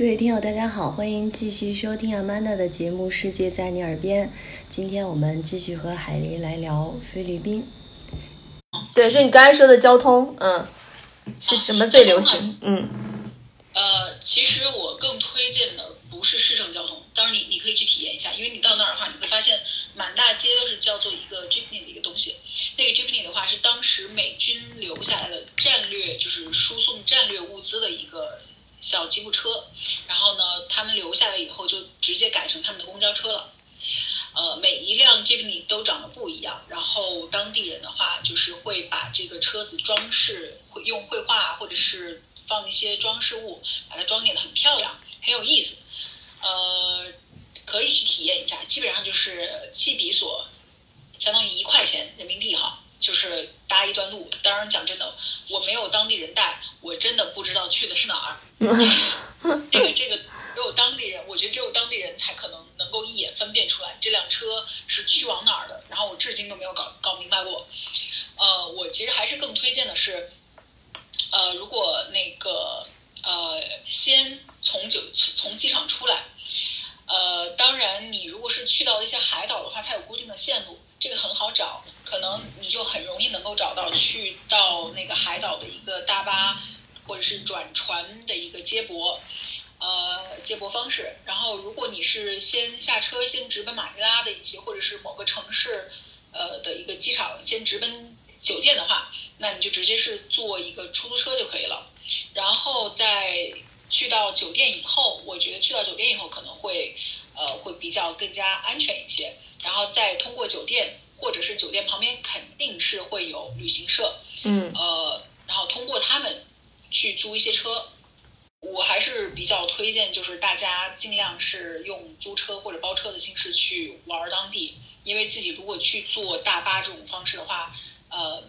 各位听友，大家好，欢迎继续收听 Amanda 的节目《世界在你耳边》。今天我们继续和海狸来聊菲律宾。对，就你刚才说的交通，嗯，是什么最流行？嗯，呃，其实我更推荐的不是市政交通，当然你你可以去体验一下，因为你到那儿的话，你会发现满大街都是叫做一个 jeepney 的一个东西。那个 jeepney 的话是当时美军留下来的战略，就是输送战略物资的一个小吉普车。然后呢，他们留下来以后就直接改成他们的公交车了。呃，每一辆 jeep 都长得不一样，然后当地人的话就是会把这个车子装饰，会用绘画或者是放一些装饰物，把它装点的很漂亮，很有意思。呃，可以去体验一下，基本上就是七比索，相当于一块钱人民币哈，就是搭一段路。当然讲真的，我没有当地人带，我真的不知道去的是哪儿。这个这个只有当地人，我觉得只有当地人才可能能够一眼分辨出来这辆车是去往哪儿的。然后我至今都没有搞搞明白过。呃，我其实还是更推荐的是，呃，如果那个呃，先从酒从机场出来，呃，当然你如果是去到一些海岛的话，它有固定的线路，这个很好找，可能你就很容易能够找到去到那个海岛的一个大巴或者是转船的一个接驳。呃，接驳方式。然后，如果你是先下车，先直奔马尼拉的一些，或者是某个城市，呃的一个机场，先直奔酒店的话，那你就直接是坐一个出租车就可以了。然后在去到酒店以后，我觉得去到酒店以后可能会，呃，会比较更加安全一些。然后再通过酒店，或者是酒店旁边肯定是会有旅行社，嗯，呃，然后通过他们去租一些车。我还是比较推荐，就是大家尽量是用租车或者包车的形式去玩当地，因为自己如果去坐大巴这种方式的话，呃，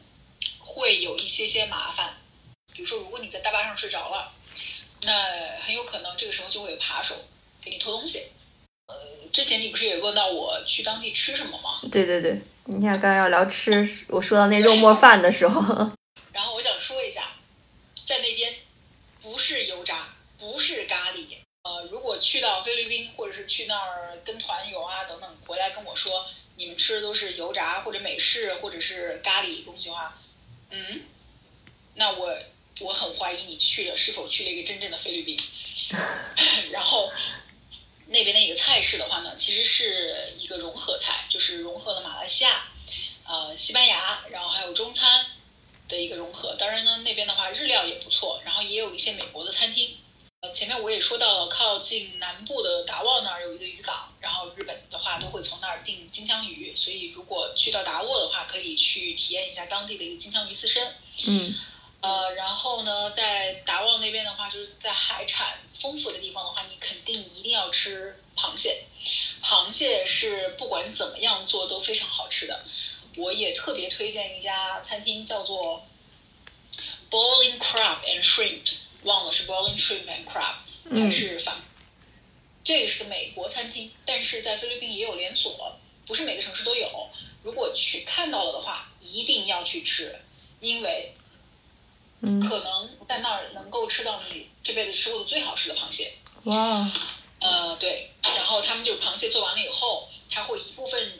会有一些些麻烦。比如说，如果你在大巴上睡着了，那很有可能这个时候就会有扒手给你偷东西。呃，之前你不是也问到我去当地吃什么吗？对对对，你看刚刚要聊吃，我说到那肉末饭的时候，然后我想说一下，在那边不是油炸，不是咖喱。呃，如果去到菲律宾，或者是去那儿跟团游啊等等，回来跟我说你们吃的都是油炸或者美式或者是咖喱东西的话，嗯，那我我很怀疑你去了是否去了一个真正的菲律宾。然后那边的一个菜式的话呢，其实是一个融合菜，就是融合了马来西亚、呃西班牙，然后还有中餐的一个融合。当然呢，那边的话日料也不错，然后也有一些美国的餐厅。呃，前面我也说到了，靠近南部的达沃那儿有一个渔港，然后日本的话都会从那儿订金枪鱼，所以如果去到达沃的话，可以去体验一下当地的一个金枪鱼刺身。嗯呃，然后呢，在达旺那边的话，就是在海产丰富的地方的话，你肯定一定要吃螃蟹。螃蟹是不管怎么样做都非常好吃的。我也特别推荐一家餐厅，叫做 Boiling Crab and Shrimp，忘了是 Boiling Shrimp and Crab 还是反。这个是个美国餐厅，但是在菲律宾也有连锁，不是每个城市都有。如果去看到了的话，一定要去吃，因为嗯，可能在那儿能够吃到你这辈子吃过的最好吃的螃蟹。哇，呃，对，然后他们就螃蟹做完了以后，他会一部分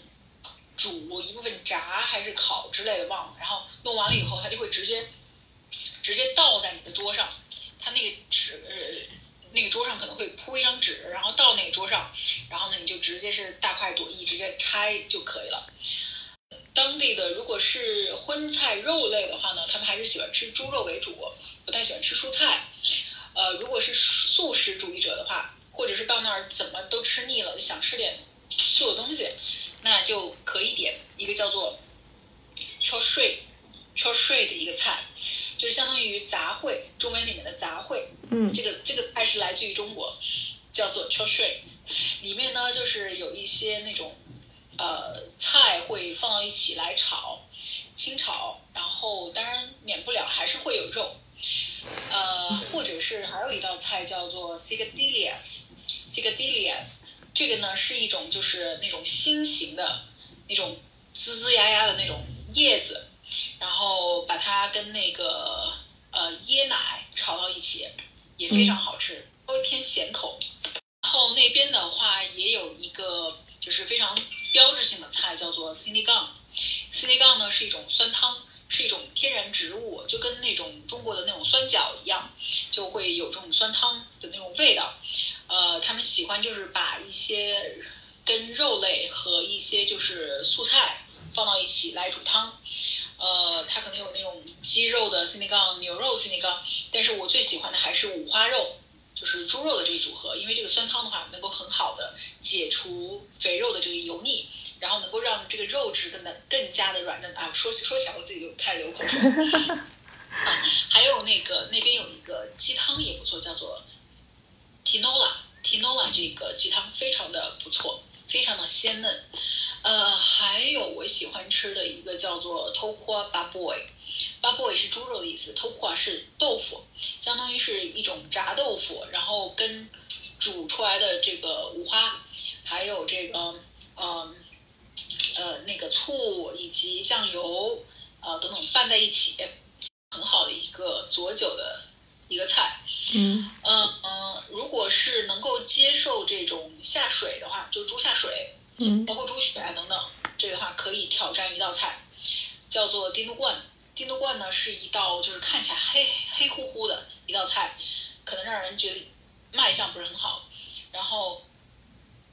煮，一部分炸还是烤之类的，忘了。然后弄完了以后，他就会直接直接倒在你的桌上，他那个纸呃那个桌上可能会铺一张纸，然后到那个桌上，然后呢你就直接是大快朵颐，直接拆就可以了。当地的如果是荤菜肉类的话呢，他们还是喜欢吃猪肉为主，不太喜欢吃蔬菜。呃，如果是素食主义者的话，或者是到那儿怎么都吃腻了，就想吃点素的东西，那就可以点一个叫做 c h o s h r y c h o s h r y 的一个菜，就是相当于杂烩，中文里面的杂烩。嗯这个这个菜是来自于中国，叫做 c h o s h r y 里面呢就是有一些那种呃菜会放到一起来炒，清炒，然后当然免不了还是会有肉，呃，或者是还有一道菜叫做 sigillias，sigillias，这个呢是一种就是那种心形的那种滋滋呀呀的那种叶子，然后把它跟那个呃椰奶炒到一起，也非常好吃。稍微偏咸口。然后那边的话也有一个就是非常标志性的菜，叫做 sinigang。sinigang 呢是一种酸汤，是一种天然植物，就跟那种中国的那种酸角一样，就会有这种酸汤的那种味道。呃，他们喜欢就是把一些跟肉类和一些就是素菜放到一起来煮汤。呃，它可能有那种鸡肉的 sinigang、牛肉 sinigang，但是我最喜欢的还是五花肉。就是猪肉的这个组合，因为这个酸汤的话，能够很好的解除肥肉的这个油腻，然后能够让这个肉质更的更加的软嫩啊。说说起来我自己就开始流口水。啊，还有那个那边有一个鸡汤也不错，叫做 tinola tinola 这个鸡汤非常的不错，非常的鲜嫩。呃，还有我喜欢吃的一个叫做 tokwa baboy。巴布也是猪肉的意思，tofu 是豆腐，相当于是一种炸豆腐，然后跟煮出来的这个五花，还有这个呃呃那个醋以及酱油呃等等拌在一起，很好的一个佐酒的一个菜。嗯嗯嗯，如果是能够接受这种下水的话，就猪下水，嗯包括猪血啊等等，这个的话可以挑战一道菜，叫做丁都罐。丁都罐呢是一道就是看起来黑黑乎乎的一道菜，可能让人觉得卖相不是很好，然后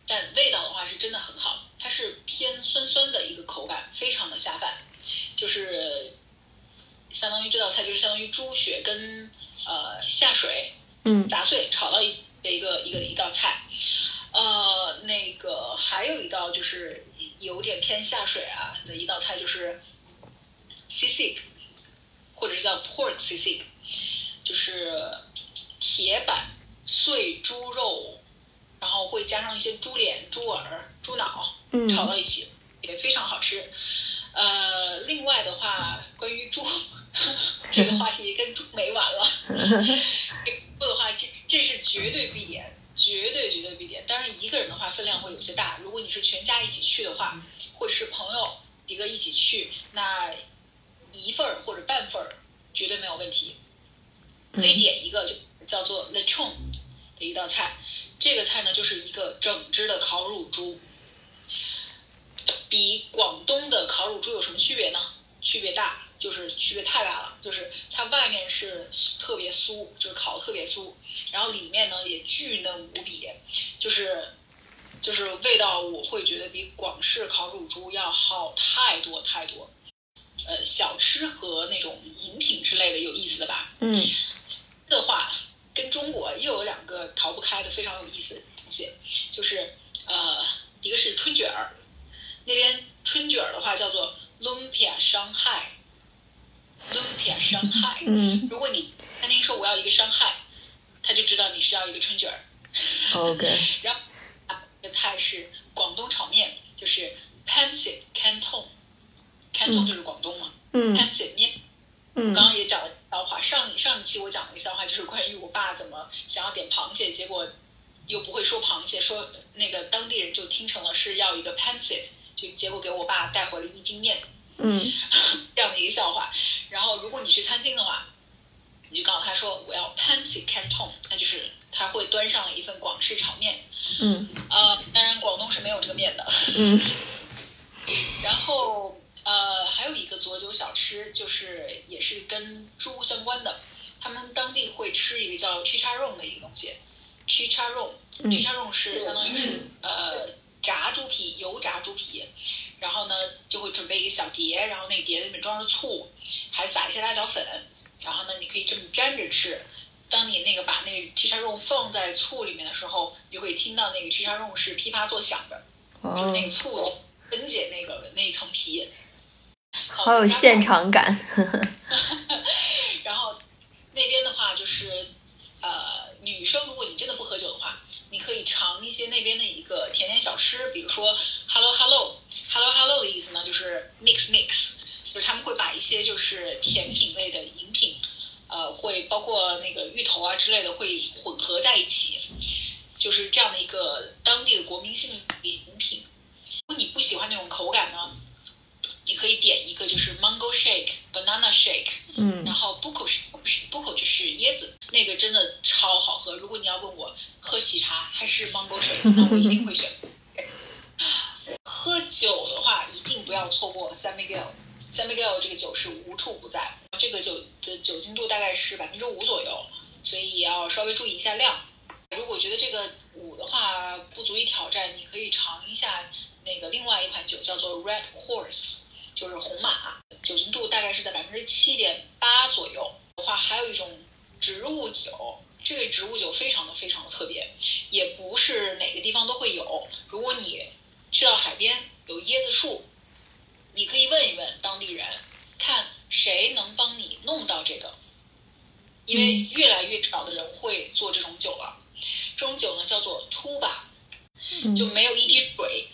但味道的话是真的很好，它是偏酸酸的一个口感，非常的下饭，就是相当于这道菜就是相当于猪血跟呃下水嗯。杂碎炒到一起的一个一个一道菜，呃，那个还有一道就是有点偏下水啊的一道菜就是 sisig，或者是叫 pork sisig，就是铁板碎猪肉，然后会加上一些猪脸、猪耳、猪脑嗯炒到一起，也非常好吃。呃，另外的话，关于猪 这个话题跟猪没完了。不的话，这这是绝对必点，绝对绝对必点。当然，一个人的话分量会有些大。如果你是全家一起去的话，或者是朋友几个一起去，那一份儿或者半份儿绝对没有问题。可以点一个就叫做 lechon 的一道菜，这个菜呢就是一个整只的烤乳猪。比广东的烤乳猪有什么区别呢？区别大，就是区别太大了。就是它外面是特别酥，就是烤的特别酥，然后里面呢也巨嫩无比，就是就是味道我会觉得比广式烤乳猪要好太多太多。呃，小吃和那种饮品之类的有意思的吧？嗯的话，跟中国又有两个逃不开的非常有意思的东西，就是呃，一个是春卷儿，那边春卷儿的话叫做 lumpia 伤害，lumpia 伤害。嗯如果你餐厅说我要一个伤害，他就知道你是要一个春卷儿。，OK，然后啊，这个菜是广东炒面，就是 pancit canton，canton 就是广东嘛、嗯 p a n c i t 面。嗯刚刚也讲了笑话，上上一期我讲了一个笑话，就是关于我爸怎么想要点螃蟹，结果又不会说螃蟹，说那个当地人就听成了是要一个 pancit，就结果给我爸带回了一斤面，嗯这样的一个笑话。然后如果你去餐厅的话，你就告诉他说我要 pancit canton，那就是他会端上一份广式炒面。嗯呃，当然广东是没有这个面的。嗯 然后呃，还有一个佐酒小吃，就是也是跟猪相关的，他们当地会吃一个叫 chicharron 的一个东西。chicharron，chicharron 是相当于是呃炸猪皮，油炸猪皮，然后呢就会准备一个小碟，然后那个碟里面装着醋，还撒一些辣椒粉，然后呢你可以这么沾着吃。当你那个把那个 chicharron 放在醋里面的时候，你就会听到那个 chicharron 是噼啪作响的。就是哦那，个醋分解那个那一层皮。好有现场感，然后那边的话就是，呃，女生如果你真的不喝酒的话，你可以尝一些那边的一个甜点小吃，比如说 Hello Hello Hello Hello 的意思呢，就是 mix mix，就是他们会把一些就是甜品类的饮品，呃，会包括那个芋头啊之类的会混合在一起，就是这样的一个当地的国民性饮品。如果你不喜欢那种口感呢，你可以点一个就是 mango shake、banana shake，嗯然后 buko 是 buko 就是椰子，那个真的超好喝。如果你要问我喝喜茶还是 mango shake，那我一定会选。喝酒的话，一定不要错过 San Miguel。San Miguel 这个酒是无处不在，这个酒的酒精度大概是百分之五左右，所以也要稍微注意一下量。如果觉得这个五的话不足以挑战，你可以尝一下那个另外一款酒，叫做 Red Horse，就是红马，酒精度大概是在百分之七点八左右。的话，还有一种植物酒，这个植物酒非常的非常的特别，也不是哪个地方都会有。如果你去到海边有椰子树，你可以问一问当地人，看谁能帮你弄到这个，因为越来越少的人会做这种酒了。这种酒呢叫做秃吧，就没有一滴水，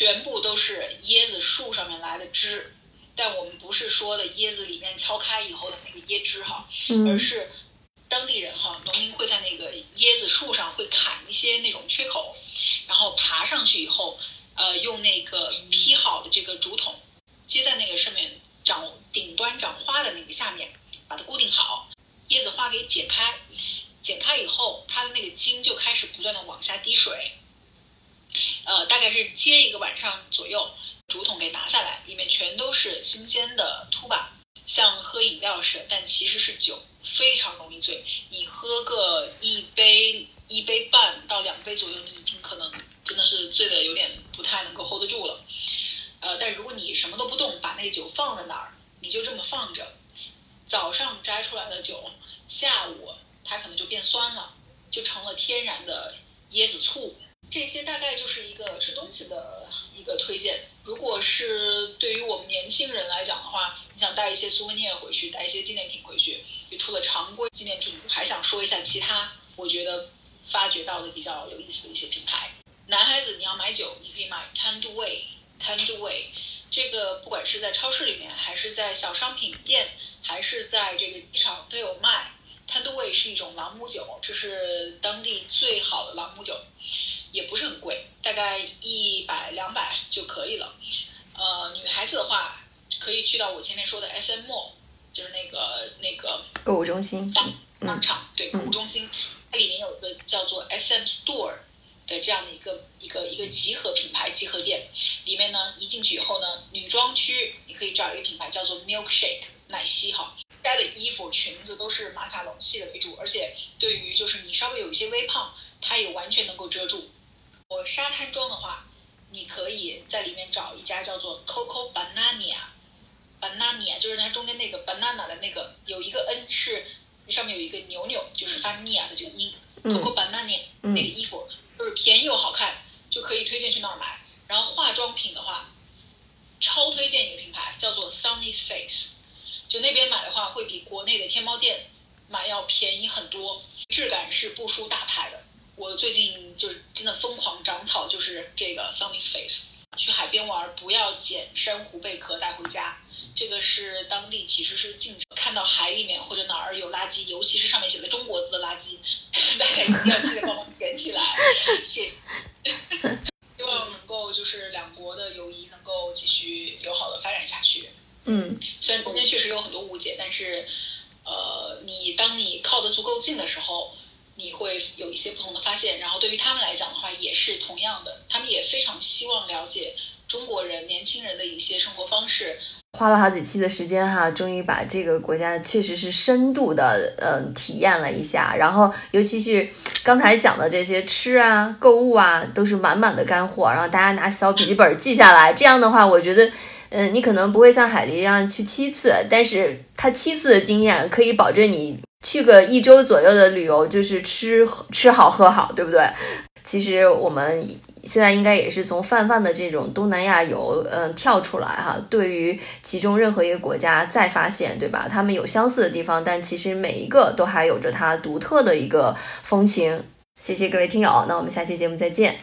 全部都是椰子树上面来的汁。但我们不是说的椰子里面敲开以后的那个椰汁哈，而是当地人哈，农民会在那个椰子树上会砍一些那种缺口，然后爬上去以后，呃，用那个劈好的这个竹筒接在那个上面长顶端长花的那个下面，把它固定好，椰子花给剪开，剪开以后，它的那个茎就开始不断的往下滴水，呃，大概是接一个晚上左右，竹筒给拿下来，里面全都是新鲜的秃吧，像喝饮料似的，但其实是酒，非常容易醉。你喝个一杯一杯半到两杯左右，你已经可能真的是醉的有点不太能够 hold 得住了。呃，但如果你什么都不动，把那个酒放在那儿，你就这么放着，早上摘出来的酒，下午它可能就变酸了，就成了天然的椰子醋。这些大概就是一个吃东西的一个推荐。如果是对于我们年轻人来讲的话，你想带一些苏维涅回去，带一些纪念品回去，就除了常规纪念品，还想说一下其他我觉得发掘到的比较有意思的一些品牌。男孩子你要买酒，你可以买 Tanduay。Tanduay，这个不管是在超市里面，还是在小商品店，还是在这个机场都有卖。Tanduay 是一种朗姆酒，这是当地最好的朗姆酒，也不是很贵，大概一百两百就可以了。呃，女孩子的话，可以去到我前面说的 SM Mall，就是那个那个购物中心。当当场对购物中心，它里面有一个叫做 SM Store。的这样的一个一个一个集合品牌集合店，里面呢一进去以后呢，女装区你可以找一个品牌叫做 Milkshake 奶昔哈，家的衣服裙子都是马卡龙系的为主，而且对于就是你稍微有一些微胖，它也完全能够遮住。我沙滩装的话，你可以在里面找一家叫做 Coco Banana，Banana 就是它中间那个 banana 的那个有一个 n 是上面有一个扭扭，就是发 nia 的这个音，Coco Banana 那个衣服。就是便宜又好看，就可以推荐去那儿买。然后化妆品的话，超推荐一个品牌叫做 Sunny's Face，就那边买的话会比国内的天猫店买要便宜很多，质感是不输大牌的。我最近就是真的疯狂长草，就是这个 Sunny's Face。去海边玩不要捡珊瑚贝壳带回家，这个是当地其实是禁止。看到海里面或者哪儿有垃圾，尤其是上面写的中国字的垃圾，大家一定要记得帮忙捡起来，谢谢。希望能够就是两国的友谊能够继续友好的发展下去。嗯，虽然中间确实有很多误解，但是呃，你当你靠得足够近的时候。你会有一些不同的发现，然后对于他们来讲的话，也是同样的，他们也非常希望了解中国人年轻人的一些生活方式。花了好几期的时间哈，终于把这个国家确实是深度的呃体验了一下，然后尤其是刚才讲的这些吃啊、购物啊，都是满满的干货，然后大家拿小笔记本记下来，这样的话，我觉得。嗯，你可能不会像海狸一样去七次，但是他七次的经验可以保证你去个一周左右的旅游，就是吃吃好喝好，对不对？其实我们现在应该也是从泛泛的这种东南亚游，嗯，跳出来哈，对于其中任何一个国家再发现，对吧？他们有相似的地方，但其实每一个都还有着它独特的一个风情。谢谢各位听友，那我们下期节目再见。